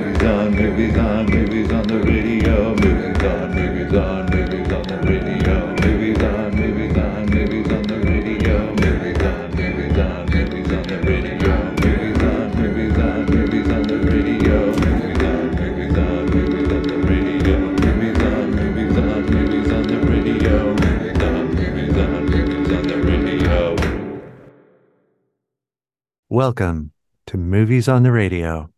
movies on, movies on, movies on the radio, movies on, movies on, movies on the radio, movies on, movies on, movies on the radio, movies on, movies on, movies on the radio, movies on, movies on, movies on the radio, movies on, movies on, movies on the radio, movies on, movies on, movies on the radio, movies on, movies on, movies on the radio. Welcome to Movies on the Radio.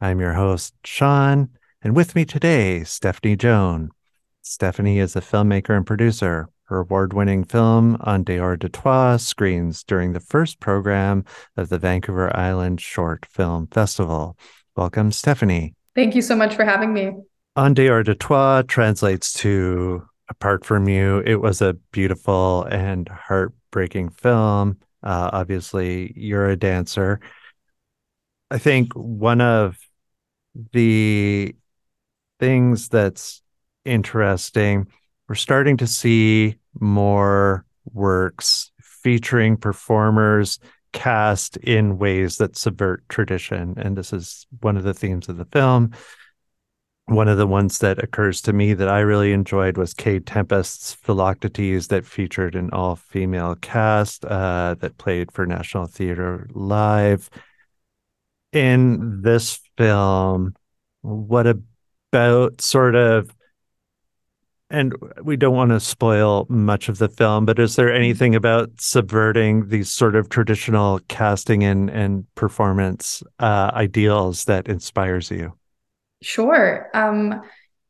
I'm your host, Sean, and with me today, Stephanie Joan. Stephanie is a filmmaker and producer. Her award winning film En Dehors de Toi screens during the first program of the Vancouver Island Short Film Festival. Welcome, Stephanie. Thank you so much for having me. En Dehors de Toi translates to Apart from You. It was a beautiful and heartbreaking film. Uh, obviously, you're a dancer. I think one of the things that's interesting, we're starting to see more works featuring performers cast in ways that subvert tradition. And this is one of the themes of the film. One of the ones that occurs to me that I really enjoyed was Kate Tempest's Philoctetes that featured an all female cast uh, that played for National Theatre Live. In this film, what about sort of and we don't want to spoil much of the film, but is there anything about subverting these sort of traditional casting and, and performance uh, ideals that inspires you? Sure. Um,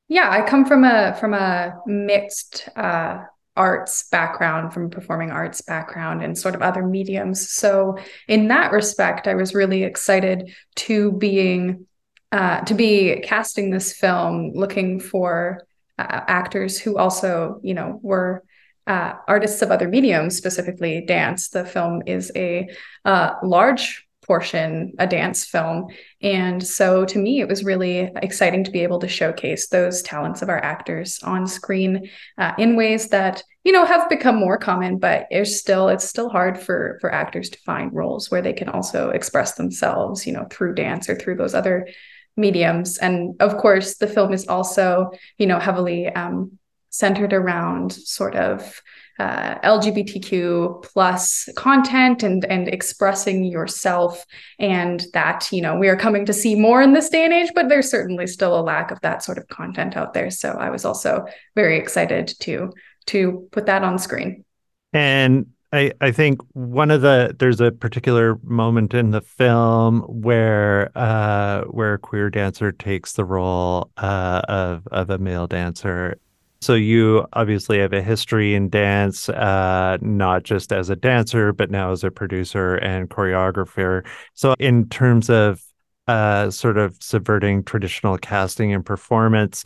yeah, I come from a from a mixed uh, arts background, from a performing arts background, and sort of other mediums. So in that respect, I was really excited to being uh, to be casting this film, looking for uh, actors who also, you know, were uh, artists of other mediums, specifically dance. The film is a uh, large portion a dance film. And so to me, it was really exciting to be able to showcase those talents of our actors on screen uh, in ways that, you know, have become more common, but it's still, it's still hard for, for actors to find roles where they can also express themselves, you know, through dance or through those other mediums. And of course, the film is also, you know, heavily um, centered around sort of uh, LGBTQ plus content and and expressing yourself, and that you know we are coming to see more in this day and age, but there's certainly still a lack of that sort of content out there. So I was also very excited to to put that on screen. And I, I think one of the there's a particular moment in the film where uh, where a queer dancer takes the role uh, of of a male dancer so you obviously have a history in dance, uh, not just as a dancer, but now as a producer and choreographer. So in terms of uh, sort of subverting traditional casting and performance,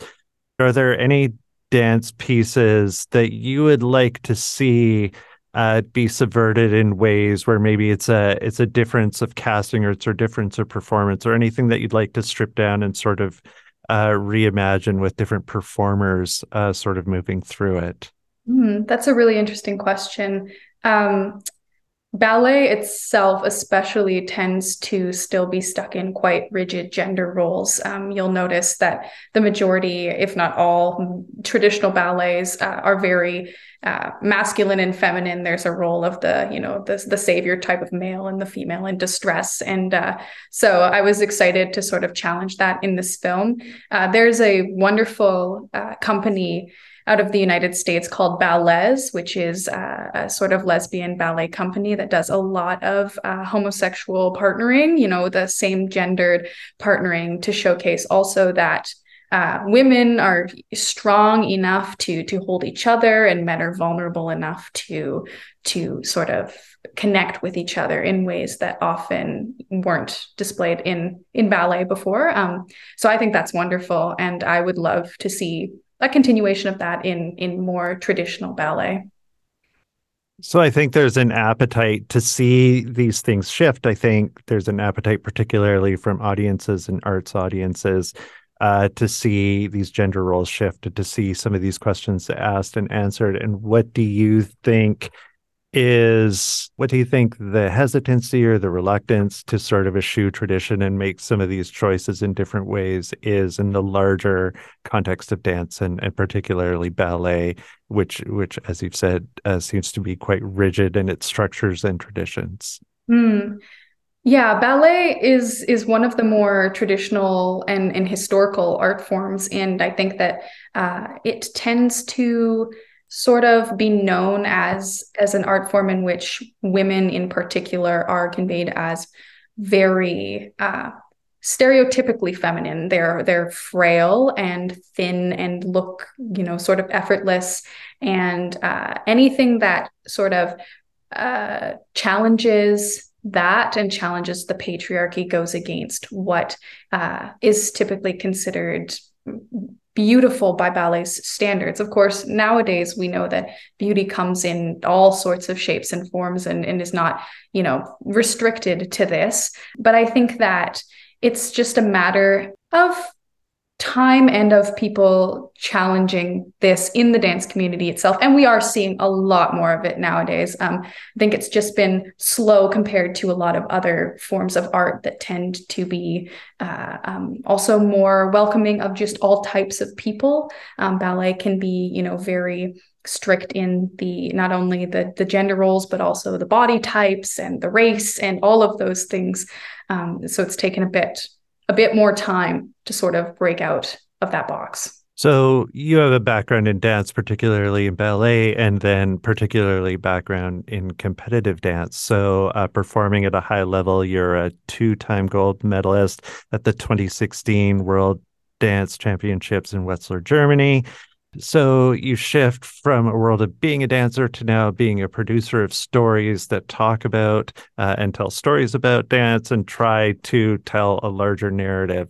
are there any dance pieces that you would like to see uh, be subverted in ways where maybe it's a it's a difference of casting or it's a difference of performance or anything that you'd like to strip down and sort of uh, reimagine with different performers uh, sort of moving through it? Mm, that's a really interesting question. Um, ballet itself, especially, tends to still be stuck in quite rigid gender roles. Um, you'll notice that the majority, if not all, traditional ballets uh, are very uh, masculine and feminine. There's a role of the, you know, the, the savior type of male and the female in distress. And uh, so I was excited to sort of challenge that in this film. Uh, there's a wonderful uh, company out of the United States called Ballez, which is uh, a sort of lesbian ballet company that does a lot of uh, homosexual partnering, you know, the same gendered partnering to showcase also that uh, women are strong enough to to hold each other and men are vulnerable enough to to sort of connect with each other in ways that often weren't displayed in in ballet before. Um, so i think that's wonderful and i would love to see a continuation of that in in more traditional ballet so I think there's an appetite to see these things shift. I think there's an appetite, particularly from audiences and arts audiences, uh, to see these gender roles shift, to see some of these questions asked and answered. And what do you think is what do you think the hesitancy or the reluctance to sort of eschew tradition and make some of these choices in different ways is in the larger context of dance and, and particularly ballet which which as you've said uh, seems to be quite rigid in its structures and traditions mm. Yeah, ballet is is one of the more traditional and, and historical art forms, and I think that uh, it tends to sort of be known as as an art form in which women in particular are conveyed as very uh, stereotypically feminine. They're they're frail and thin and look you know sort of effortless. And uh, anything that sort of uh, challenges that and challenges the patriarchy goes against what uh, is typically considered beautiful by ballet's standards. Of course, nowadays we know that beauty comes in all sorts of shapes and forms and, and is not, you know, restricted to this. But I think that it's just a matter of time and of people challenging this in the dance community itself. And we are seeing a lot more of it nowadays. Um, I think it's just been slow compared to a lot of other forms of art that tend to be uh, um, also more welcoming of just all types of people. Um, ballet can be, you know, very strict in the not only the the gender roles but also the body types and the race and all of those things um, so it's taken a bit a bit more time to sort of break out of that box. So you have a background in dance, particularly in ballet, and then particularly background in competitive dance. So uh, performing at a high level, you're a two-time gold medalist at the 2016 World Dance Championships in Wetzlar, Germany. So you shift from a world of being a dancer to now being a producer of stories that talk about uh, and tell stories about dance and try to tell a larger narrative.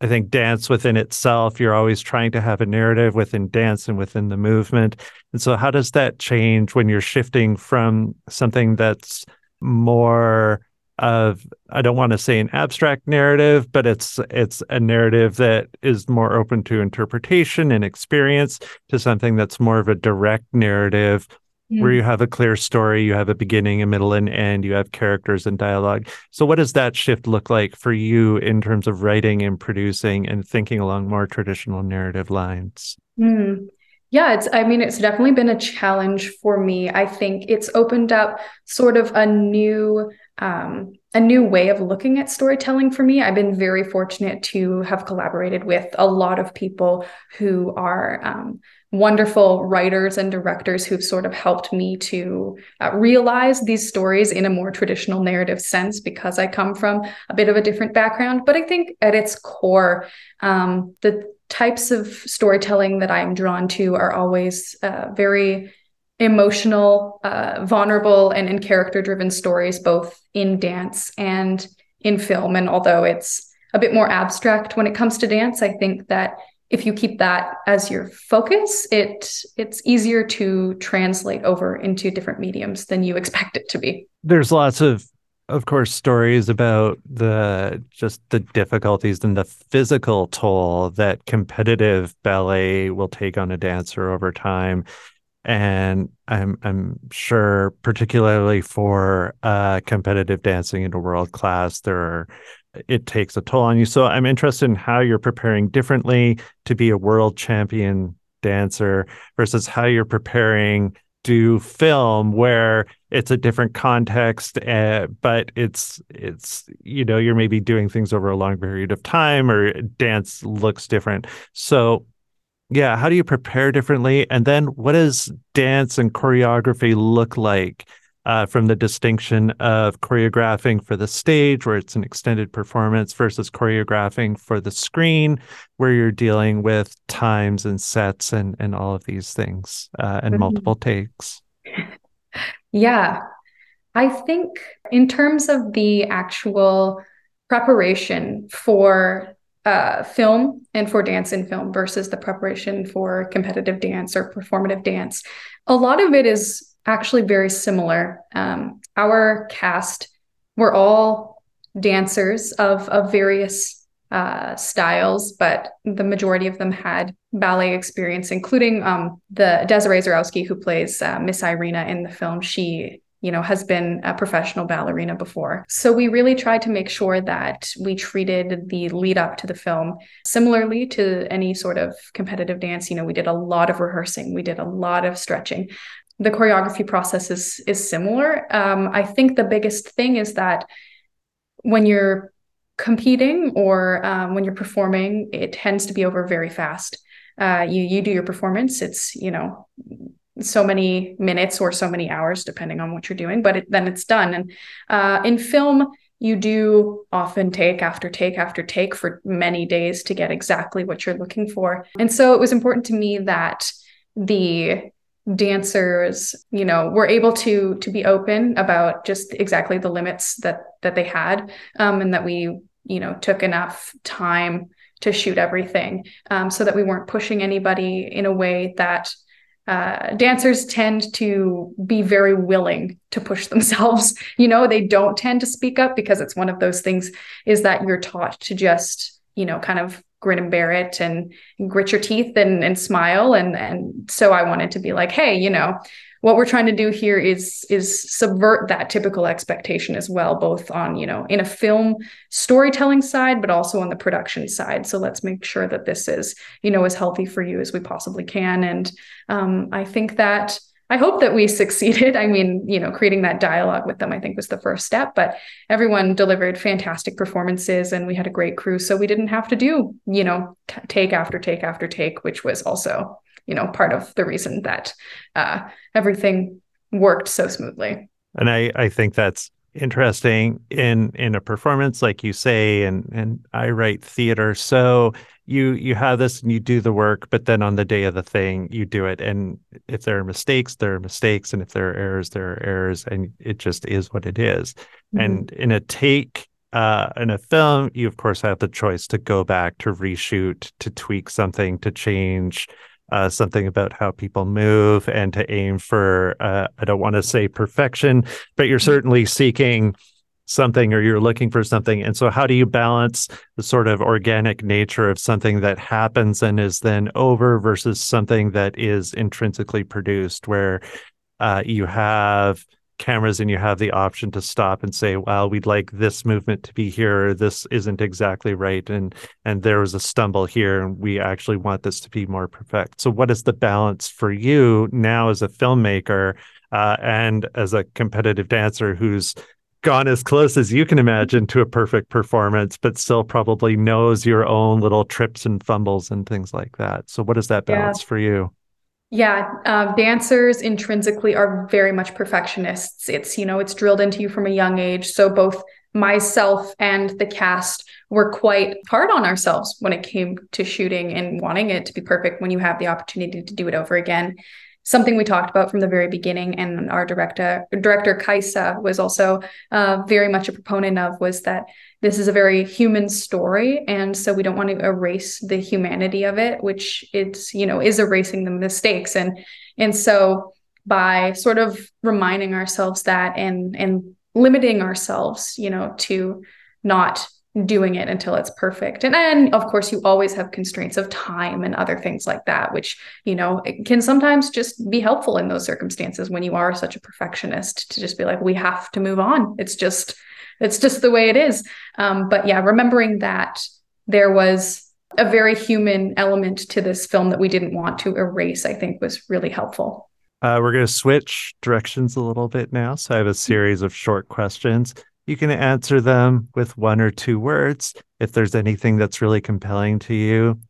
I think dance within itself, you're always trying to have a narrative within dance and within the movement. And so, how does that change when you're shifting from something that's more of I don't want to say an abstract narrative, but it's it's a narrative that is more open to interpretation and experience to something that's more of a direct narrative mm. where you have a clear story, you have a beginning, a middle, and end, you have characters and dialogue. So what does that shift look like for you in terms of writing and producing and thinking along more traditional narrative lines? Mm. Yeah, it's I mean it's definitely been a challenge for me. I think it's opened up sort of a new um, a new way of looking at storytelling for me. I've been very fortunate to have collaborated with a lot of people who are um, wonderful writers and directors who've sort of helped me to uh, realize these stories in a more traditional narrative sense because I come from a bit of a different background. But I think at its core, um, the types of storytelling that I'm drawn to are always uh, very emotional, uh, vulnerable, and, and character driven stories, both in dance and in film. And although it's a bit more abstract when it comes to dance, I think that if you keep that as your focus, it it's easier to translate over into different mediums than you expect it to be. There's lots of of course stories about the just the difficulties and the physical toll that competitive ballet will take on a dancer over time and I'm I'm sure, particularly for uh, competitive dancing into world class, there are it takes a toll on you. So I'm interested in how you're preparing differently to be a world champion dancer versus how you're preparing to film where it's a different context uh, but it's it's you know you're maybe doing things over a long period of time or dance looks different so yeah how do you prepare differently? And then what does dance and choreography look like uh, from the distinction of choreographing for the stage where it's an extended performance versus choreographing for the screen where you're dealing with times and sets and and all of these things uh, and mm-hmm. multiple takes? Yeah. I think in terms of the actual preparation for uh, film and for dance and film versus the preparation for competitive dance or performative dance. A lot of it is actually very similar. Um, our cast, we're all dancers of, of various uh, styles, but the majority of them had ballet experience, including um, the Desiree Zarowski, who plays uh, Miss Irina in the film. She you know, has been a professional ballerina before. So we really tried to make sure that we treated the lead up to the film similarly to any sort of competitive dance. You know, we did a lot of rehearsing, we did a lot of stretching. The choreography process is is similar. Um, I think the biggest thing is that when you're competing or um, when you're performing, it tends to be over very fast. Uh, you you do your performance. It's you know so many minutes or so many hours, depending on what you're doing, but it, then it's done. And uh, in film, you do often take after take after take for many days to get exactly what you're looking for. And so it was important to me that the dancers you know were able to to be open about just exactly the limits that that they had um, and that we you know took enough time to shoot everything um, so that we weren't pushing anybody in a way that uh, dancers tend to be very willing to push themselves. You know, they don't tend to speak up because it's one of those things is that you're taught to just, you know, kind of grin and bear it and grit your teeth and, and smile. And, and so I wanted to be like, hey, you know, what we're trying to do here is is subvert that typical expectation as well both on you know in a film storytelling side but also on the production side so let's make sure that this is you know as healthy for you as we possibly can and um, i think that I hope that we succeeded. I mean, you know, creating that dialogue with them, I think was the first step, but everyone delivered fantastic performances and we had a great crew. So we didn't have to do, you know, t- take after take after take, which was also you know part of the reason that uh, everything worked so smoothly and i i think that's interesting in in a performance like you say and and i write theater so you you have this and you do the work but then on the day of the thing you do it and if there are mistakes there are mistakes and if there are errors there are errors and it just is what it is. Mm-hmm. and in a take uh, in a film, you of course have the choice to go back to reshoot, to tweak something, to change uh, something about how people move and to aim for, uh, I don't want to say perfection, but you're certainly seeking something or you're looking for something. And so, how do you balance the sort of organic nature of something that happens and is then over versus something that is intrinsically produced, where uh, you have cameras and you have the option to stop and say well we'd like this movement to be here. This isn't exactly right and and there was a stumble here and we actually want this to be more perfect. So what is the balance for you now as a filmmaker uh, and as a competitive dancer who's gone as close as you can imagine to a perfect performance but still probably knows your own little trips and fumbles and things like that? So what is that balance yeah. for you yeah, uh, dancers intrinsically are very much perfectionists. It's, you know, it's drilled into you from a young age. So both myself and the cast were quite hard on ourselves when it came to shooting and wanting it to be perfect when you have the opportunity to do it over again something we talked about from the very beginning and our director director kaisa was also uh, very much a proponent of was that this is a very human story and so we don't want to erase the humanity of it which it's you know is erasing the mistakes. And and so by sort of reminding ourselves that and and limiting ourselves you know to not doing it until it's perfect. And then of course you always have constraints of time and other things like that, which, you know, can sometimes just be helpful in those circumstances when you are such a perfectionist to just be like, we have to move on. It's just, it's just the way it is. Um, but yeah, remembering that there was a very human element to this film that we didn't want to erase, I think was really helpful. Uh, we're going to switch directions a little bit now. So I have a series of short questions. You can answer them with one or two words. If there's anything that's really compelling to you,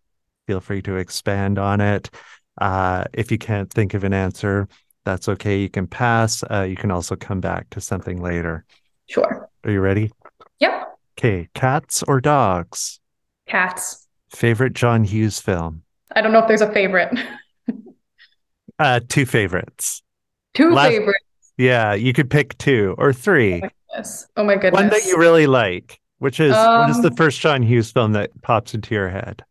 feel free to expand on it. Uh, if you can't think of an answer, that's okay. You can pass. Uh, you can also come back to something later. Sure. Are you ready? Yep. Okay. Cats or dogs? Cats. Favorite John Hughes film? I don't know if there's a favorite. uh, two favorites. Two Last, favorites. Yeah, you could pick two or three. Yes. Oh my goodness. One that you really like, which is um, what is the um, first John Hughes film that pops into your head?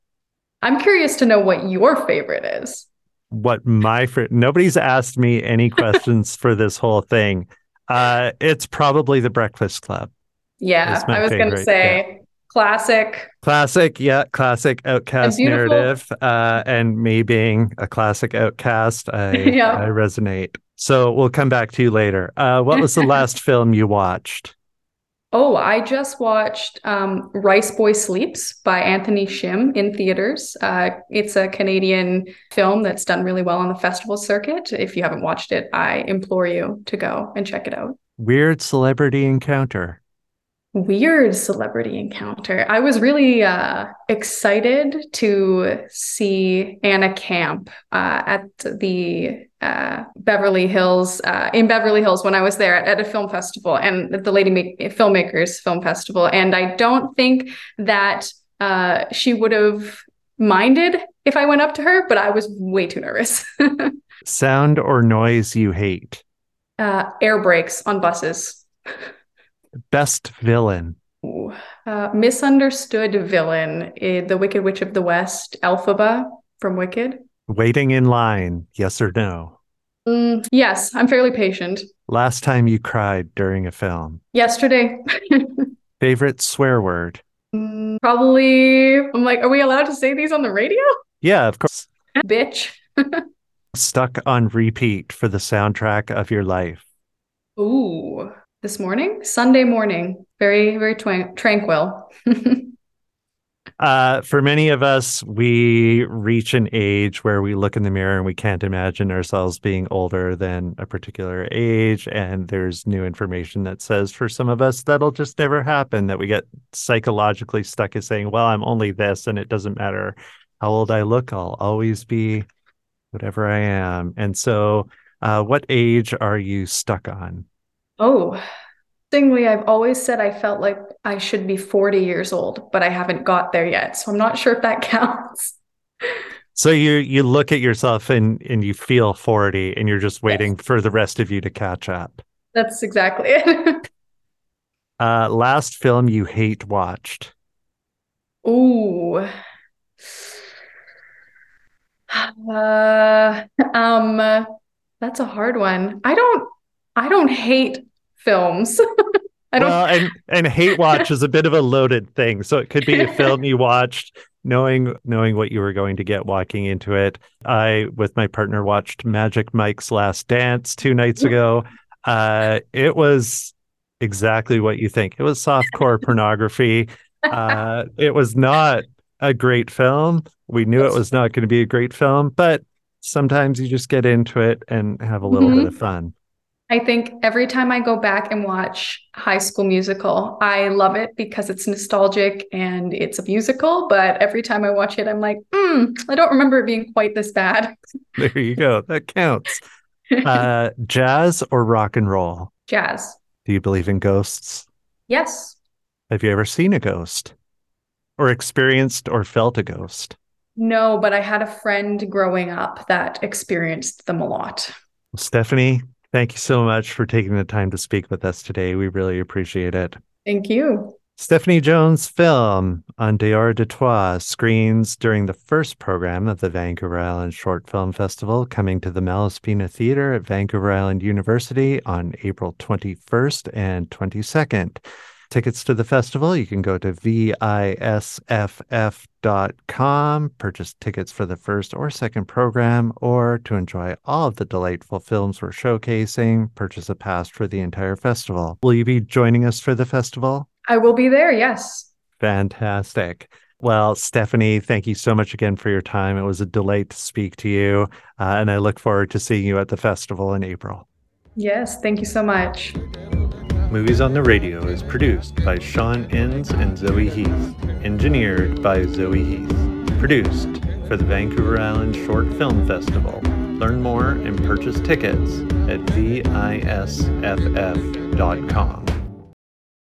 I'm curious to know what your favorite is. What my favorite? Nobody's asked me any questions for this whole thing. Uh, it's probably The Breakfast Club. Yeah, I was going to say. Yeah. Classic. Classic, yeah, classic outcast narrative. Uh, and me being a classic outcast, I, Yeah. I resonate. So we'll come back to you later. Uh, what was the last film you watched? Oh, I just watched um, Rice Boy Sleeps by Anthony Shim in theaters. Uh, it's a Canadian film that's done really well on the festival circuit. If you haven't watched it, I implore you to go and check it out. Weird celebrity encounter. Weird celebrity encounter. I was really uh, excited to see Anna Camp uh, at the uh, Beverly Hills, uh, in Beverly Hills when I was there at, at a film festival and at the Lady Make- Filmmakers Film Festival. And I don't think that uh, she would have minded if I went up to her, but I was way too nervous. Sound or noise you hate. uh, air brakes on buses. Best villain. Ooh. Uh, misunderstood villain, the Wicked Witch of the West, Elphaba from Wicked. Waiting in line. Yes or no. Mm, yes, I'm fairly patient. Last time you cried during a film. Yesterday, Favorite swear word. Mm, probably, I'm like, are we allowed to say these on the radio? Yeah, of course. Bitch. Stuck on repeat for the soundtrack of your life. Ooh, this morning, Sunday morning, very, very tranquil. Uh, for many of us, we reach an age where we look in the mirror and we can't imagine ourselves being older than a particular age. And there's new information that says for some of us that'll just never happen, that we get psychologically stuck as saying, well, I'm only this and it doesn't matter how old I look, I'll always be whatever I am. And so, uh, what age are you stuck on? Oh, Interestingly, I've always said I felt like I should be 40 years old, but I haven't got there yet. So I'm not sure if that counts. So you you look at yourself and and you feel 40 and you're just waiting for the rest of you to catch up. That's exactly it. Uh last film you hate watched. Ooh. Uh, um, that's a hard one. I don't, I don't hate films. I don't. Well, and and hate watch is a bit of a loaded thing. So it could be a film you watched knowing knowing what you were going to get walking into it. I with my partner watched Magic Mike's Last Dance 2 nights ago. Uh it was exactly what you think. It was softcore pornography. Uh it was not a great film. We knew it was not going to be a great film, but sometimes you just get into it and have a little Mhm. bit of fun. I think every time I go back and watch High School Musical, I love it because it's nostalgic and it's a musical. But every time I watch it, I'm like, hmm, I don't remember it being quite this bad. There you go. That counts. Uh, jazz or rock and roll? Jazz. Do you believe in ghosts? Yes. Have you ever seen a ghost or experienced or felt a ghost? No, but I had a friend growing up that experienced them a lot. Stephanie, thank you so much for taking the time to speak with us today. We really appreciate it. Thank you. Stephanie Joan's film En Dehors de Toi screens during the first program of the Vancouver Island Short Film Festival, coming to the Malaspina Theatre at Vancouver Island University on April 21st and 22nd. Tickets to the festival, you can go to visff.com, purchase tickets for the first or second program, or to enjoy all of the delightful films we're showcasing, purchase a pass for the entire festival. Will you be joining us for the festival? I will be there. Yes. Fantastic. Well, Stephanie, thank you so much again for your time. It was a delight to speak to you, uh, and I look forward to seeing you at the festival in April. Yes. Thank you so much. Movies on the Radio is produced by Sean Enns and Zoe Heath, engineered by Zoe Heath, produced for the Vancouver Island Short Film Festival. Learn more and purchase tickets at visff.com.